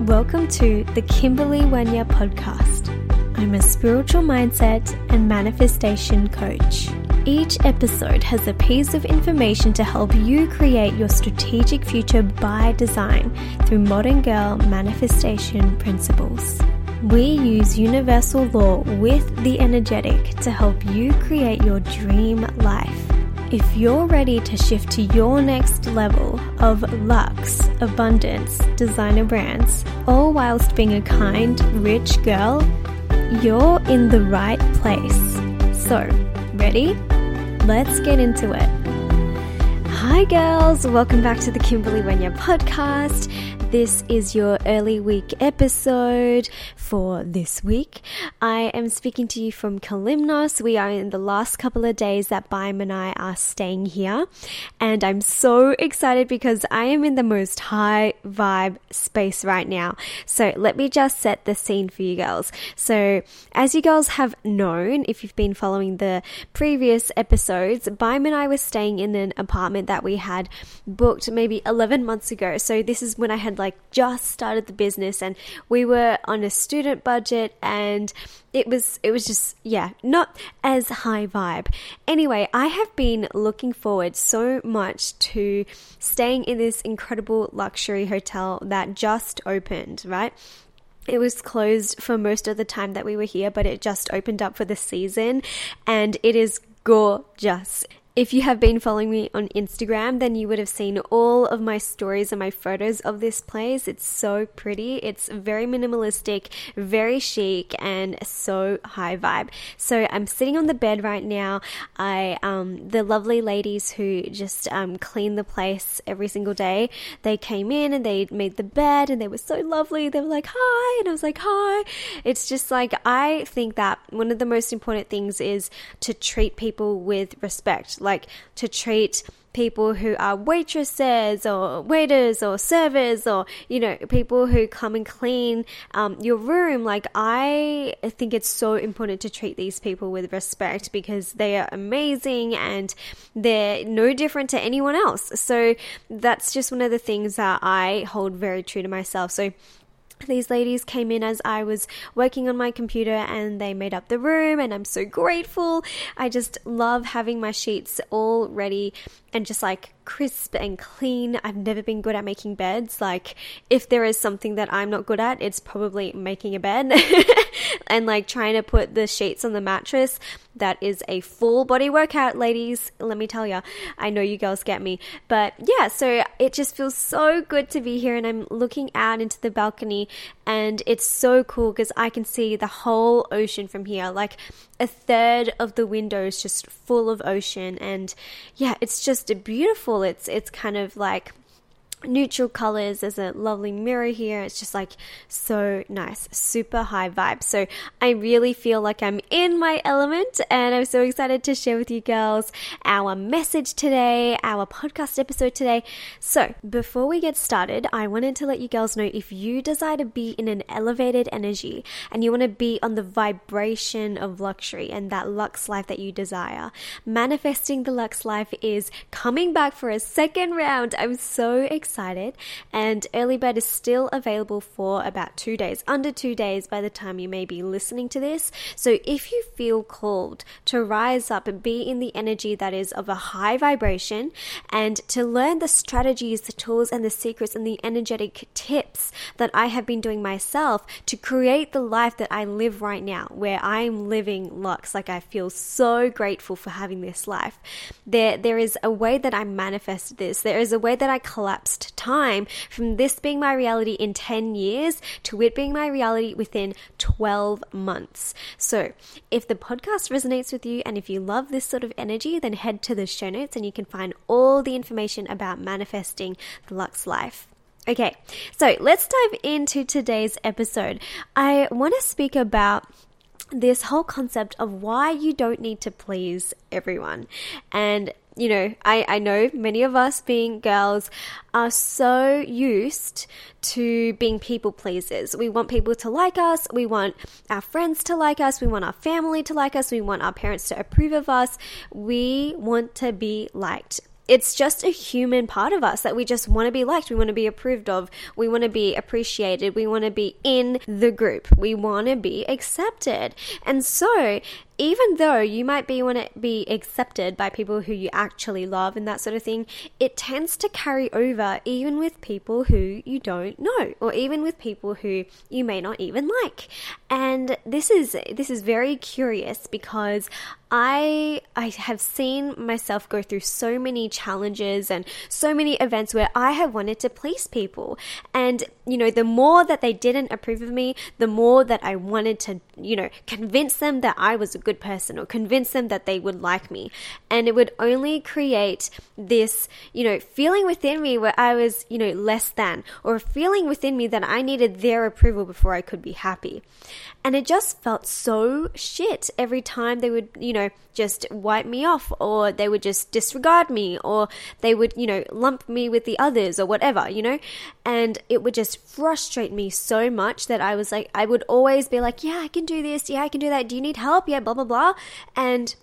Welcome to the Kimberley Wenya podcast. I'm a spiritual mindset and manifestation coach. Each episode has a piece of information to help you create your strategic future by design through modern girl manifestation principles. We use universal law with the energetic to help you create your dream life. If you're ready to shift to your next level of luxe, abundance, designer brands, all whilst being a kind, rich girl, you're in the right place. So, ready? Let's get into it. Hi, girls. Welcome back to the Kimberley Wenya podcast. This is your early week episode for this week. I am speaking to you from Kalymnos. We are in the last couple of days that Baim and I are staying here. And I'm so excited because I am in the most high vibe space right now. So let me just set the scene for you girls. So, as you girls have known, if you've been following the previous episodes, Baim and I were staying in an apartment that we had booked maybe 11 months ago. So, this is when I had like just started the business and we were on a student budget and it was it was just yeah not as high vibe anyway i have been looking forward so much to staying in this incredible luxury hotel that just opened right it was closed for most of the time that we were here, but it just opened up for the season and it is gorgeous. If you have been following me on Instagram, then you would have seen all of my stories and my photos of this place. It's so pretty. It's very minimalistic, very chic, and so high vibe. So I'm sitting on the bed right now. I um, the lovely ladies who just um, clean the place every single day. They came in and they made the bed, and they were so lovely. They were like hi, and I was like hi. It's just like I think that one of the most important things is to treat people with respect like to treat people who are waitresses or waiters or servers or you know people who come and clean um, your room. Like i think it's so important to treat these people with respect because they are amazing and they're no different to anyone else. So that's just one of the things that i hold very true to myself. So these ladies came in as I was working on my computer and they made up the room, and I'm so grateful. I just love having my sheets all ready and just like crisp and clean. I've never been good at making beds. Like, if there is something that I'm not good at, it's probably making a bed and like trying to put the sheets on the mattress. That is a full body workout, ladies. Let me tell you. I know you girls get me. But yeah, so it just feels so good to be here and I'm looking out into the balcony and it's so cool because I can see the whole ocean from here. Like a third of the window is just full of ocean and yeah, it's just beautiful. It's it's kind of like neutral colors. There's a lovely mirror here. It's just like so nice, super high vibe. So I really feel like I'm in my element and I'm so excited to share with you girls our message today, our podcast episode today. So before we get started, I wanted to let you girls know if you desire to be in an elevated energy and you want to be on the vibration of luxury and that luxe life that you desire, manifesting the luxe life is coming back for a second round. I'm so excited excited, and early bird is still available for about two days, under two days by the time you may be listening to this. So if you feel called to rise up and be in the energy that is of a high vibration and to learn the strategies, the tools, and the secrets and the energetic tips that I have been doing myself to create the life that I live right now, where I'm living lux, like I feel so grateful for having this life. There, there is a way that I manifested this. There is a way that I time from this being my reality in 10 years to it being my reality within 12 months. So, if the podcast resonates with you and if you love this sort of energy, then head to the show notes and you can find all the information about manifesting the Luxe Life. Okay, so let's dive into today's episode. I want to speak about this whole concept of why you don't need to please everyone. And you know, I, I know many of us being girls are so used to being people pleasers. We want people to like us, we want our friends to like us, we want our family to like us, we want our parents to approve of us. We want to be liked. it's just a human part of us that we just want to be liked. We want to be approved of. We want to be appreciated. We want to be in the group. We want to be accepted. And so even though you might be want to be accepted by people who you actually love and that sort of thing, it tends to carry over even with people who you don't know or even with people who you may not even like. And this is this is very curious because I I have seen myself go through so many challenges and so many events where I have wanted to please people. And you know, the more that they didn't approve of me, the more that I wanted to, you know, convince them that I was good person or convince them that they would like me. And it would only create this, you know, feeling within me where I was, you know, less than or a feeling within me that I needed their approval before I could be happy. And it just felt so shit every time they would, you know, just wipe me off or they would just disregard me or they would, you know, lump me with the others or whatever, you know? And it would just frustrate me so much that I was like, I would always be like, yeah, I can do this. Yeah, I can do that. Do you need help? Yeah, blah, blah, blah. And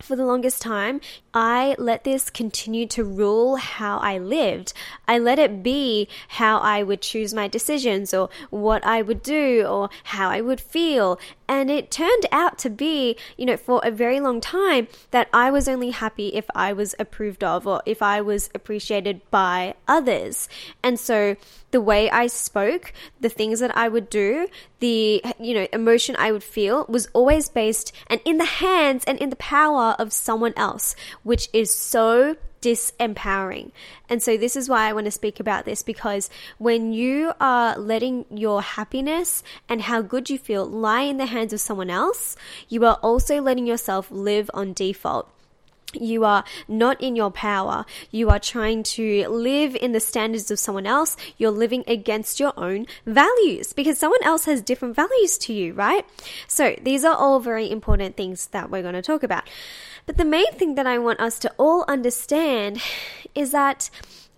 for the longest time, I let this continue to rule how I lived. I let it be how I would choose my decisions or what I would do or how I would feel. And it turned out to be, you know, for a very long time that I was only happy if I was approved of or if I was appreciated by others. And so the way I spoke, the things that I would do, the, you know, emotion I would feel was always based and in the hands and in the power of someone else, which is so disempowering. And so, this is why I want to speak about this because when you are letting your happiness and how good you feel lie in the hands of someone else, you are also letting yourself live on default. You are not in your power. You are trying to live in the standards of someone else. You're living against your own values because someone else has different values to you, right? So, these are all very important things that we're going to talk about. But the main thing that I want us to all understand is that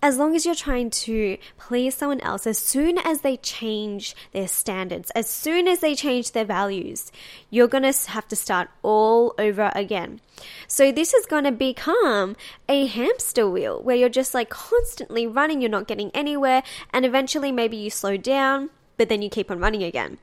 as long as you're trying to please someone else, as soon as they change their standards, as soon as they change their values, you're going to have to start all over again. So, this is going to become a hamster wheel where you're just like constantly running, you're not getting anywhere, and eventually maybe you slow down, but then you keep on running again.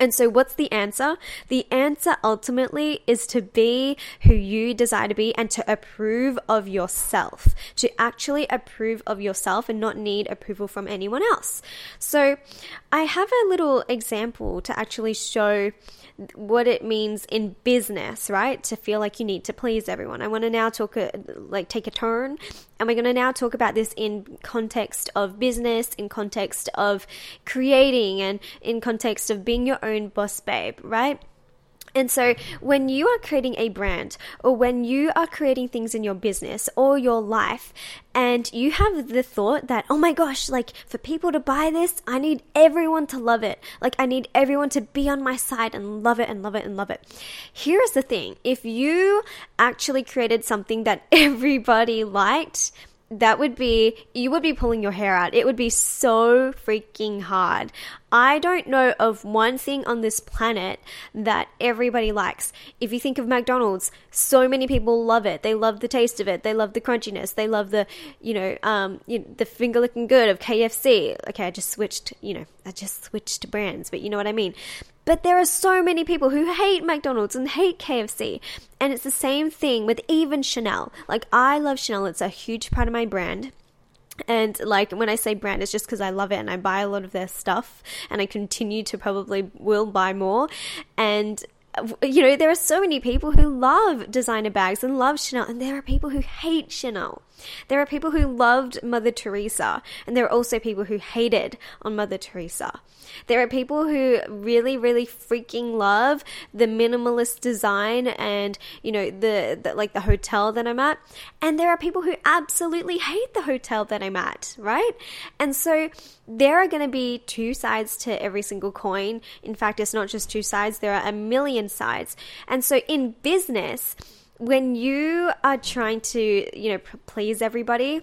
And so, what's the answer? The answer ultimately is to be who you desire to be and to approve of yourself, to actually approve of yourself and not need approval from anyone else. So, I have a little example to actually show what it means in business, right? To feel like you need to please everyone. I want to now talk, a, like, take a turn, and we're going to now talk about this in context of business, in context of creating, and in context of being your own boss babe, right? And so, when you are creating a brand or when you are creating things in your business or your life, and you have the thought that, oh my gosh, like for people to buy this, I need everyone to love it. Like, I need everyone to be on my side and love it and love it and love it. Here's the thing if you actually created something that everybody liked, that would be, you would be pulling your hair out. It would be so freaking hard. I don't know of one thing on this planet that everybody likes. If you think of McDonald's, so many people love it. They love the taste of it. They love the crunchiness. They love the, you know, um, you know, the finger looking good of KFC. Okay, I just switched, you know, I just switched to brands, but you know what I mean. But there are so many people who hate McDonald's and hate KFC. And it's the same thing with even Chanel. Like, I love Chanel, it's a huge part of my brand. And like when I say brand, it's just because I love it and I buy a lot of their stuff and I continue to probably will buy more. And you know, there are so many people who love designer bags and love Chanel, and there are people who hate Chanel. There are people who loved Mother Teresa, and there are also people who hated on Mother Teresa. There are people who really, really freaking love the minimalist design and, you know, the, the like the hotel that I'm at. And there are people who absolutely hate the hotel that I'm at, right? And so there are going to be two sides to every single coin. In fact, it's not just two sides, there are a million sides. And so in business, when you are trying to, you know, please everybody,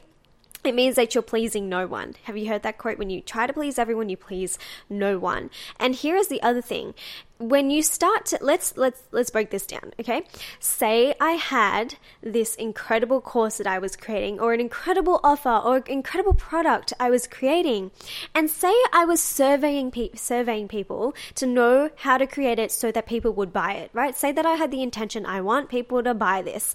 it means that you're pleasing no one. Have you heard that quote? When you try to please everyone, you please no one. And here is the other thing. When you start to let's let's let's break this down, okay? Say I had this incredible course that I was creating or an incredible offer or incredible product I was creating. And say I was surveying pe- surveying people to know how to create it so that people would buy it, right? Say that I had the intention I want people to buy this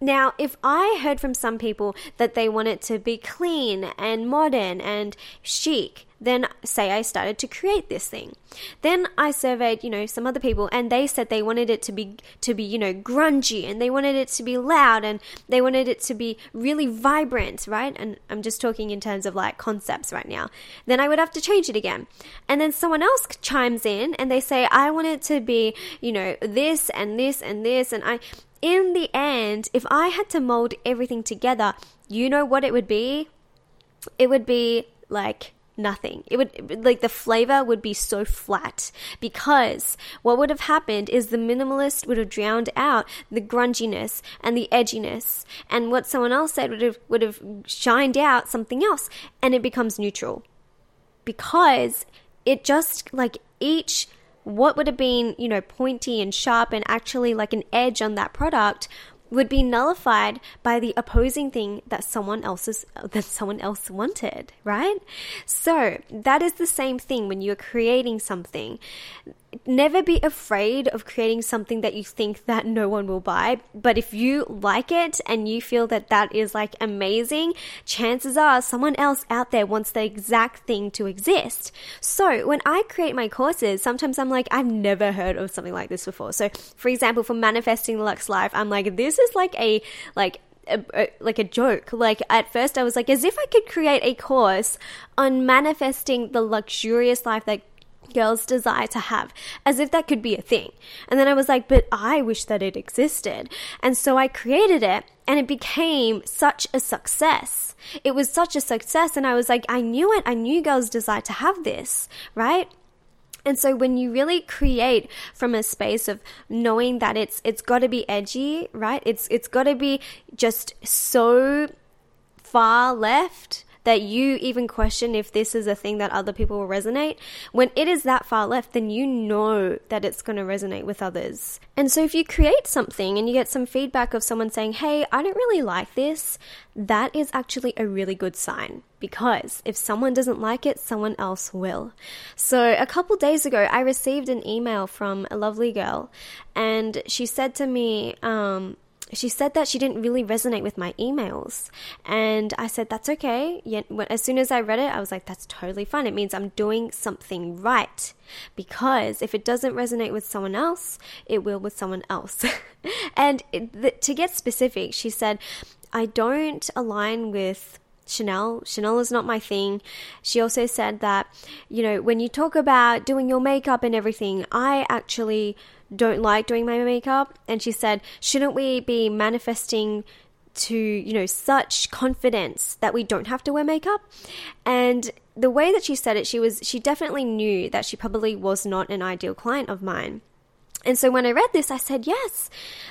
now, if I heard from some people that they want it to be clean and modern and chic, then say I started to create this thing. Then I surveyed, you know, some other people and they said they wanted it to be to be, you know, grungy and they wanted it to be loud and they wanted it to be really vibrant, right? And I'm just talking in terms of like concepts right now. Then I would have to change it again. And then someone else chimes in and they say I want it to be, you know, this and this and this and I in the end, if I had to mold everything together, you know what it would be? It would be like nothing. It would like the flavor would be so flat because what would have happened is the minimalist would have drowned out the grunginess and the edginess and what someone else said would have would have shined out something else and it becomes neutral. Because it just like each what would have been, you know, pointy and sharp and actually like an edge on that product would be nullified by the opposing thing that someone else's that someone else wanted, right? So, that is the same thing when you're creating something never be afraid of creating something that you think that no one will buy but if you like it and you feel that that is like amazing chances are someone else out there wants the exact thing to exist so when i create my courses sometimes i'm like i've never heard of something like this before so for example for manifesting the luxe life i'm like this is like a like a, a, like a joke. Like at first, I was like, as if I could create a course on manifesting the luxurious life that girls desire to have, as if that could be a thing. And then I was like, but I wish that it existed. And so I created it and it became such a success. It was such a success. And I was like, I knew it. I knew girls desire to have this, right? And so when you really create from a space of knowing that it's it's got to be edgy, right? It's it's got to be just so far left that you even question if this is a thing that other people will resonate, when it is that far left, then you know that it's going to resonate with others. And so if you create something and you get some feedback of someone saying, hey, I don't really like this, that is actually a really good sign because if someone doesn't like it, someone else will. So, a couple days ago, I received an email from a lovely girl, and she said to me, um, she said that she didn't really resonate with my emails. And I said, that's okay. Yet, as soon as I read it, I was like, that's totally fine. It means I'm doing something right. Because if it doesn't resonate with someone else, it will with someone else. and to get specific, she said, I don't align with Chanel. Chanel is not my thing. She also said that, you know, when you talk about doing your makeup and everything, I actually don't like doing my makeup. And she said, shouldn't we be manifesting to, you know, such confidence that we don't have to wear makeup? And the way that she said it, she was, she definitely knew that she probably was not an ideal client of mine. And so when I read this, I said, yes,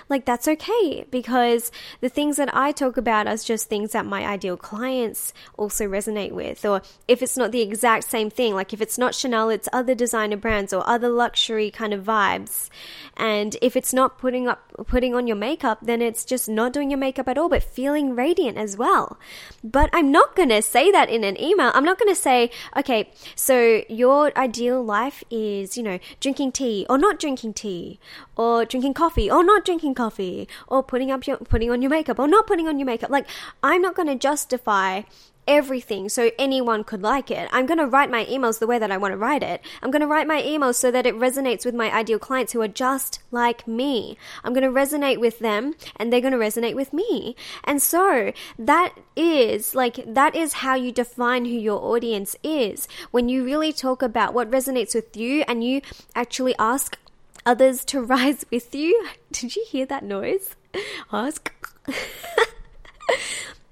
like that's okay because the things that I talk about are just things that my ideal clients also resonate with. Or if it's not the exact same thing, like if it's not Chanel, it's other designer brands or other luxury kind of vibes. And if it's not putting up, putting on your makeup, then it's just not doing your makeup at all, but feeling radiant as well. But I'm not going to say that in an email. I'm not going to say, okay, so your ideal life is, you know, drinking tea or not drinking tea or drinking coffee or not drinking coffee or putting up your putting on your makeup or not putting on your makeup like i'm not going to justify everything so anyone could like it. I'm going to write my emails the way that I want to write it. I'm going to write my emails so that it resonates with my ideal clients who are just like me. I'm going to resonate with them and they're going to resonate with me. And so that is like, that is how you define who your audience is. When you really talk about what resonates with you and you actually ask others to rise with you. Did you hear that noise? Ask.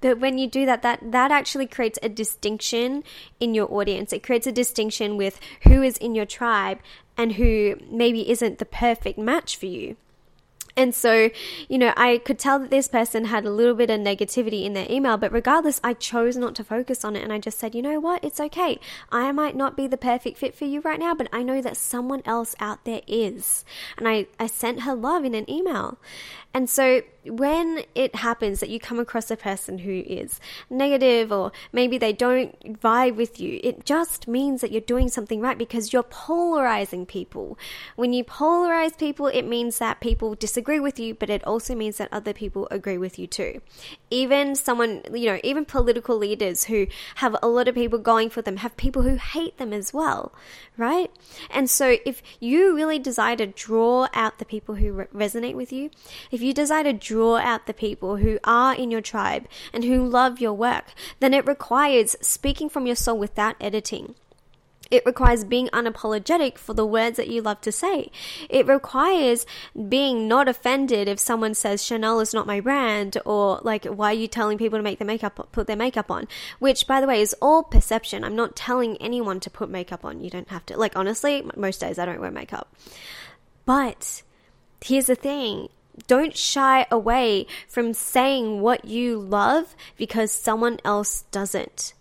but when you do that, that that actually creates a distinction in your audience. It creates a distinction with who is in your tribe and who maybe isn't the perfect match for you. And so, you know, I could tell that this person had a little bit of negativity in their email, but regardless, I chose not to focus on it. And I just said, you know what? It's okay. I might not be the perfect fit for you right now, but I know that someone else out there is. And I, I sent her love in an email. And so when it happens that you come across a person who is negative or maybe they don't vibe with you, it just means that you're doing something right because you're polarizing people. When you polarize people, it means that people disagree with you, but it also means that other people agree with you too. Even someone, you know, even political leaders who have a lot of people going for them have people who hate them as well, right? And so if you really desire to draw out the people who re- resonate with you, if you desire to draw out the people who are in your tribe and who love your work, then it requires speaking from your soul without editing. It requires being unapologetic for the words that you love to say. It requires being not offended if someone says Chanel is not my brand or like why are you telling people to make their makeup put their makeup on? Which by the way is all perception. I'm not telling anyone to put makeup on. You don't have to. Like honestly, most days I don't wear makeup. But here's the thing don't shy away from saying what you love because someone else doesn't.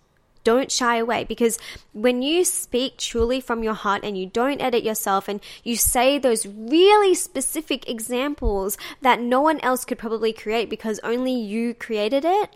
Don't shy away because when you speak truly from your heart and you don't edit yourself and you say those really specific examples that no one else could probably create because only you created it,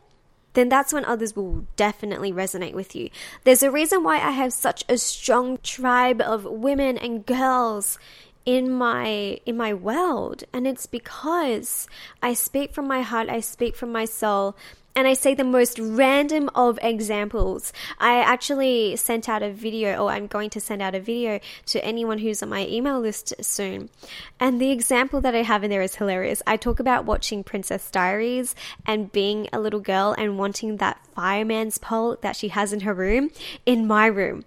then that's when others will definitely resonate with you. There's a reason why I have such a strong tribe of women and girls in my in my world and it's because I speak from my heart I speak from my soul and I say the most random of examples. I actually sent out a video, or I'm going to send out a video to anyone who's on my email list soon. And the example that I have in there is hilarious. I talk about watching Princess Diaries and being a little girl and wanting that fireman's pole that she has in her room in my room.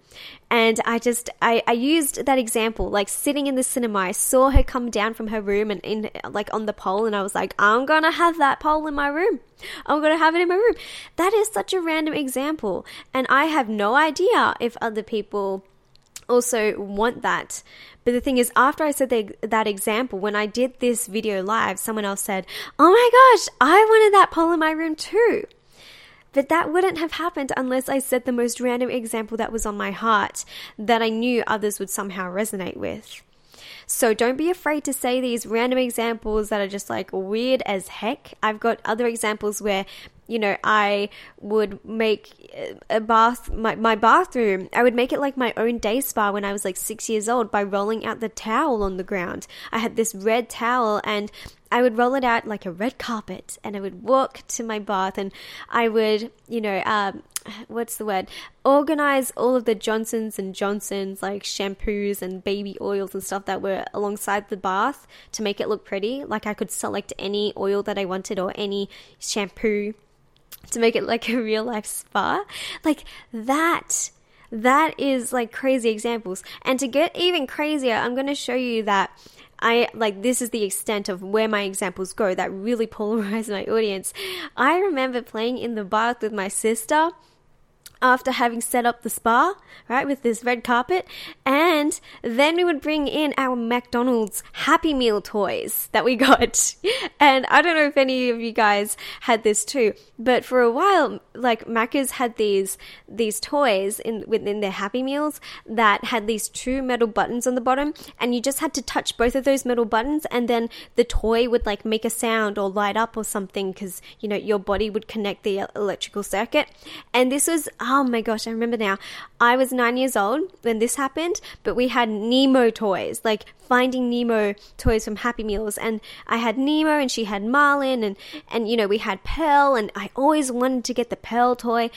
And I just, I, I used that example, like sitting in the cinema, I saw her come down from her room and in, like on the pole, and I was like, I'm gonna have that pole in my room. I'm gonna have it in my room. That is such a random example. And I have no idea if other people also want that. But the thing is, after I said the, that example, when I did this video live, someone else said, Oh my gosh, I wanted that pole in my room too. But that wouldn't have happened unless I said the most random example that was on my heart that I knew others would somehow resonate with. So don't be afraid to say these random examples that are just like weird as heck. I've got other examples where you know, I would make a bath, my, my bathroom, I would make it like my own day spa when I was like six years old by rolling out the towel on the ground. I had this red towel and I would roll it out like a red carpet and I would walk to my bath and I would, you know, um, what's the word? Organize all of the Johnsons and Johnsons like shampoos and baby oils and stuff that were alongside the bath to make it look pretty. Like I could select any oil that I wanted or any shampoo to make it like a real life spa. Like that that is like crazy examples. And to get even crazier, I'm going to show you that I like this is the extent of where my examples go that really polarize my audience. I remember playing in the bath with my sister after having set up the spa, right, with this red carpet. And then we would bring in our McDonald's Happy Meal toys that we got. And I don't know if any of you guys had this too, but for a while, like Macca's had these, these toys in, within their Happy Meals that had these two metal buttons on the bottom. And you just had to touch both of those metal buttons and then the toy would like make a sound or light up or something because, you know, your body would connect the uh, electrical circuit. And this was, oh my gosh, I remember now. I was nine years old when this happened, but we had Nemo toys, like finding Nemo toys from Happy Meals. And I had Nemo and she had Marlin and, and, you know, we had Pearl and I always wanted to get the Pearl toy.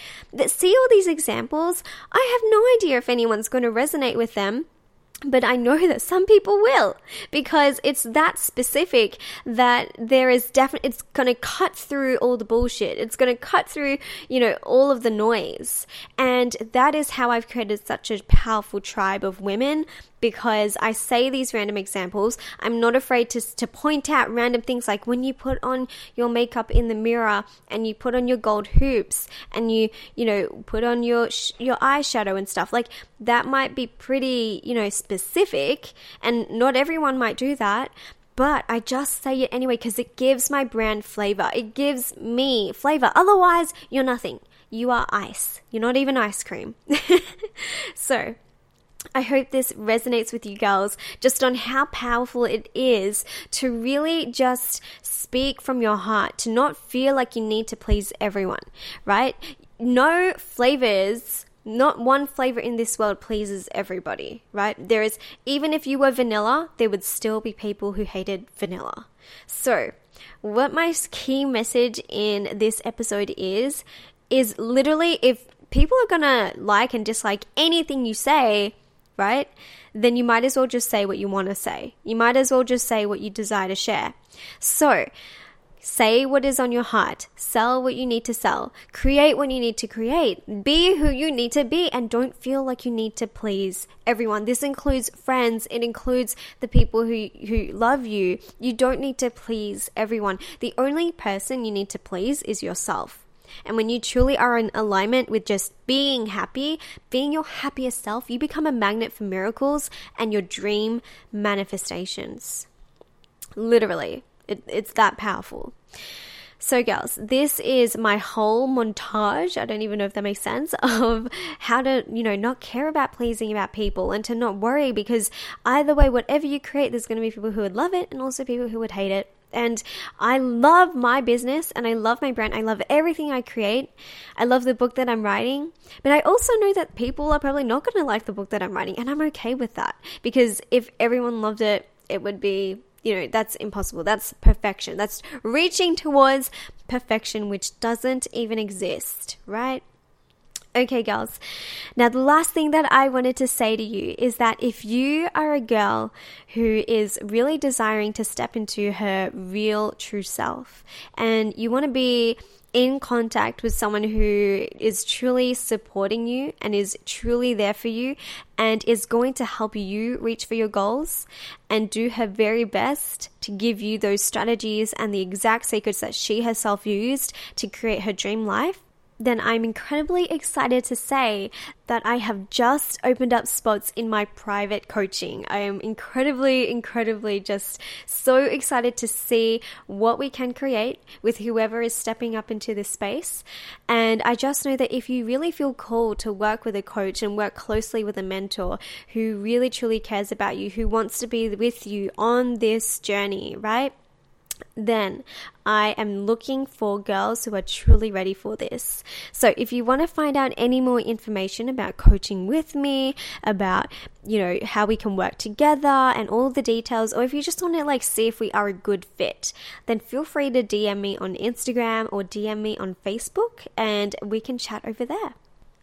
See all these examples? I have no idea if anyone's going to resonate with them but I know that some people will because it's that specific that there is definitely, it's going to cut through all the bullshit. It's going to cut through, you know, all of the noise. And that is how I've created such a powerful tribe of women because I say these random examples. I'm not afraid to, to point out random things like when you put on your makeup in the mirror and you put on your gold hoops and you, you know, put on your, your eyeshadow and stuff. Like that might be pretty, you know, specific and not everyone might do that. but I just say it anyway because it gives my brand flavor. It gives me flavor. Otherwise, you're nothing. You are ice. You're not even ice cream. so, I hope this resonates with you girls just on how powerful it is to really just speak from your heart, to not feel like you need to please everyone, right? No flavors not one flavor in this world pleases everybody, right? There is, even if you were vanilla, there would still be people who hated vanilla. So, what my key message in this episode is, is literally if people are gonna like and dislike anything you say, right? Then you might as well just say what you want to say. You might as well just say what you desire to share. So, Say what is on your heart. Sell what you need to sell. Create what you need to create. Be who you need to be and don't feel like you need to please everyone. This includes friends. It includes the people who, who love you. You don't need to please everyone. The only person you need to please is yourself. And when you truly are in alignment with just being happy, being your happiest self, you become a magnet for miracles and your dream manifestations. Literally. It, it's that powerful. So, girls, this is my whole montage. I don't even know if that makes sense of how to, you know, not care about pleasing about people and to not worry because either way, whatever you create, there's going to be people who would love it and also people who would hate it. And I love my business and I love my brand. I love everything I create. I love the book that I'm writing. But I also know that people are probably not going to like the book that I'm writing. And I'm okay with that because if everyone loved it, it would be you know, that's impossible. That's perfection. That's reaching towards perfection, which doesn't even exist, right? Okay, girls. Now, the last thing that I wanted to say to you is that if you are a girl who is really desiring to step into her real true self and you want to be in contact with someone who is truly supporting you and is truly there for you and is going to help you reach for your goals and do her very best to give you those strategies and the exact secrets that she herself used to create her dream life, then I'm incredibly excited to say that I have just opened up spots in my private coaching. I am incredibly, incredibly just so excited to see what we can create with whoever is stepping up into this space. And I just know that if you really feel called to work with a coach and work closely with a mentor who really truly cares about you, who wants to be with you on this journey, right? Then I am looking for girls who are truly ready for this. So if you want to find out any more information about coaching with me, about, you know, how we can work together and all the details, or if you just want to like see if we are a good fit, then feel free to DM me on Instagram or DM me on Facebook and we can chat over there.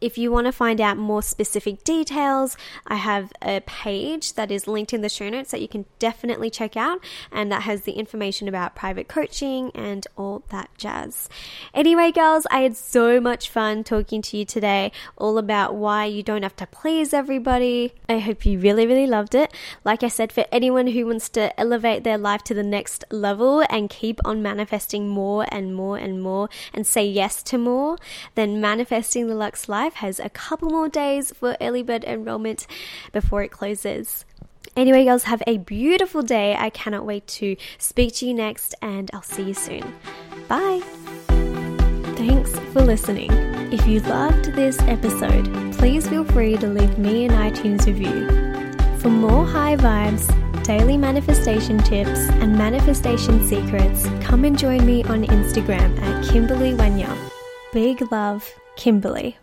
If you want to find out more specific details, I have a page that is linked in the show notes that you can definitely check out, and that has the information about private coaching and all that jazz. Anyway, girls, I had so much fun talking to you today, all about why you don't have to please everybody. I hope you really, really loved it. Like I said, for anyone who wants to elevate their life to the next level and keep on manifesting more and more and more and say yes to more, then manifesting the Luxe Life Has a couple more days for early bird enrollment before it closes. Anyway, girls, have a beautiful day. I cannot wait to speak to you next, and I'll see you soon. Bye. Thanks for listening. If you loved this episode, please feel free to leave me an iTunes review. For more high vibes, daily manifestation tips, and manifestation secrets, come and join me on Instagram at Kimberley Wenya. Big love, Kimberley.